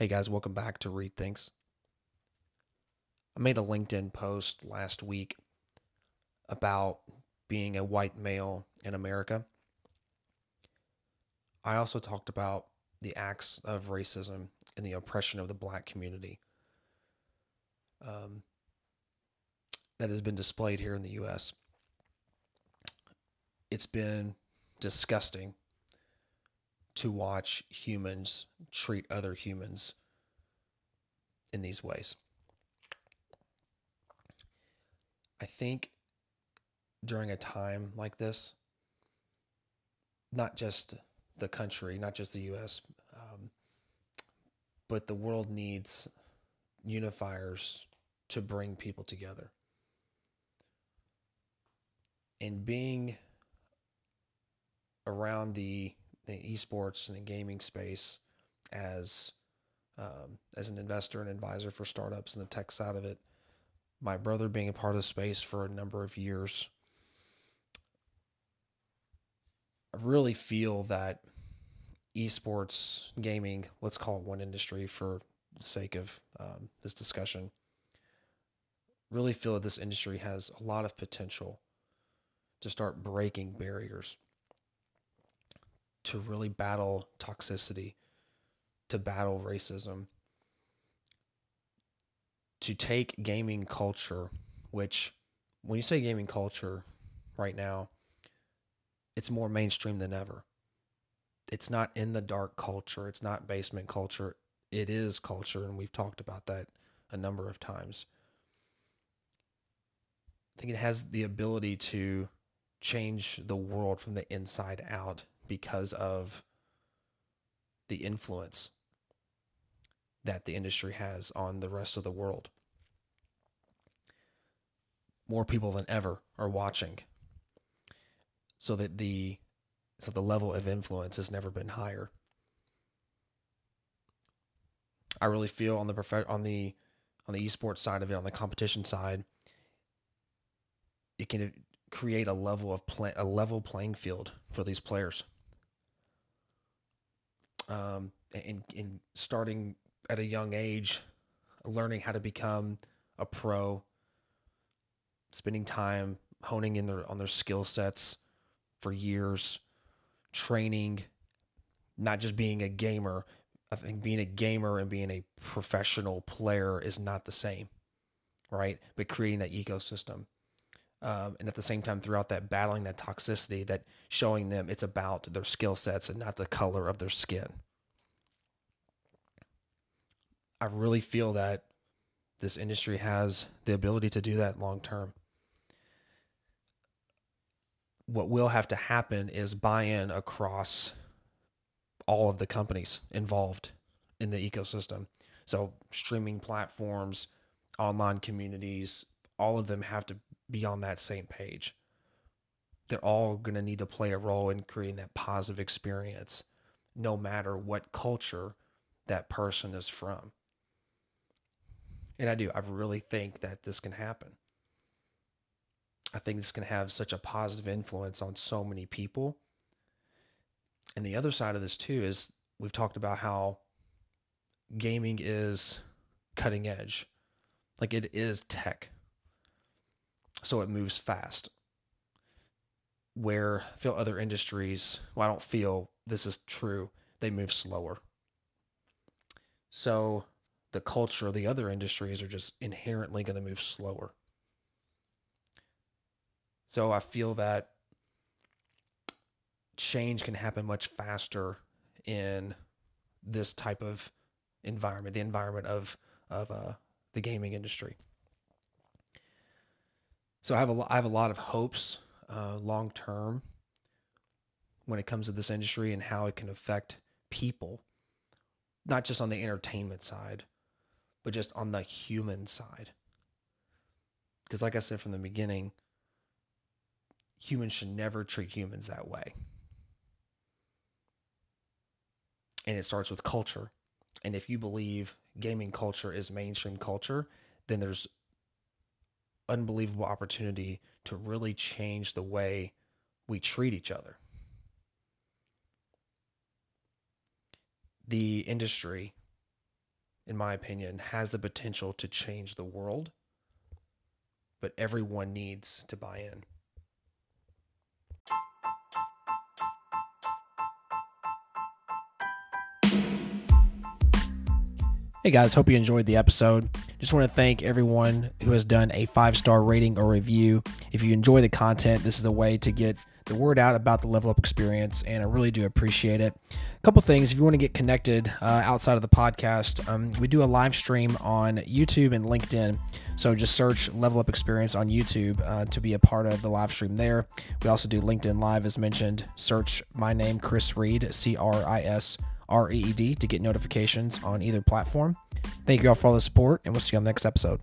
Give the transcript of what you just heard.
Hey guys, welcome back to Read. I made a LinkedIn post last week about being a white male in America. I also talked about the acts of racism and the oppression of the black community um, that has been displayed here in the U.S. It's been disgusting to watch humans treat other humans in these ways. I think during a time like this, not just the country, not just the US, um, but the world needs unifiers to bring people together. And being around the the esports and the gaming space as um, as an investor and advisor for startups and the tech side of it. My brother being a part of the space for a number of years, I really feel that esports gaming, let's call it one industry for the sake of um, this discussion, really feel that this industry has a lot of potential to start breaking barriers to really battle toxicity, to battle racism, to take gaming culture, which when you say gaming culture right now, it's more mainstream than ever. It's not in the dark culture, it's not basement culture. It is culture, and we've talked about that a number of times. I think it has the ability to change the world from the inside out because of the influence that the industry has on the rest of the world. More people than ever are watching. So that the so the level of influence has never been higher. I really feel on the prof- on the on the esports side of it, on the competition side, it can create a level of play, a level playing field for these players um, and, and starting at a young age, learning how to become a pro, spending time honing in their on their skill sets for years, training, not just being a gamer. I think being a gamer and being a professional player is not the same, right? But creating that ecosystem. Um, and at the same time, throughout that battling that toxicity, that showing them it's about their skill sets and not the color of their skin. I really feel that this industry has the ability to do that long term. What will have to happen is buy in across all of the companies involved in the ecosystem. So, streaming platforms, online communities, all of them have to be on that same page. They're all going to need to play a role in creating that positive experience, no matter what culture that person is from. And I do. I really think that this can happen. I think this can have such a positive influence on so many people. And the other side of this, too, is we've talked about how gaming is cutting edge, like it is tech. So it moves fast. Where I feel other industries, well, I don't feel this is true, they move slower. So the culture of the other industries are just inherently going to move slower. So I feel that change can happen much faster in this type of environment, the environment of of uh, the gaming industry. So I have a I have a lot of hopes uh, long term when it comes to this industry and how it can affect people, not just on the entertainment side, but just on the human side. Because, like I said from the beginning, humans should never treat humans that way. And it starts with culture. And if you believe gaming culture is mainstream culture, then there's unbelievable opportunity to really change the way we treat each other. The industry in my opinion, has the potential to change the world, but everyone needs to buy in. Hey guys, hope you enjoyed the episode. Just want to thank everyone who has done a five star rating or review. If you enjoy the content, this is a way to get the word out about the level up experience, and I really do appreciate it. A couple things if you want to get connected uh, outside of the podcast, um, we do a live stream on YouTube and LinkedIn. So just search Level Up Experience on YouTube uh, to be a part of the live stream there. We also do LinkedIn Live, as mentioned. Search my name, Chris Reed, C R I S R E E D, to get notifications on either platform. Thank you all for all the support, and we'll see you on the next episode.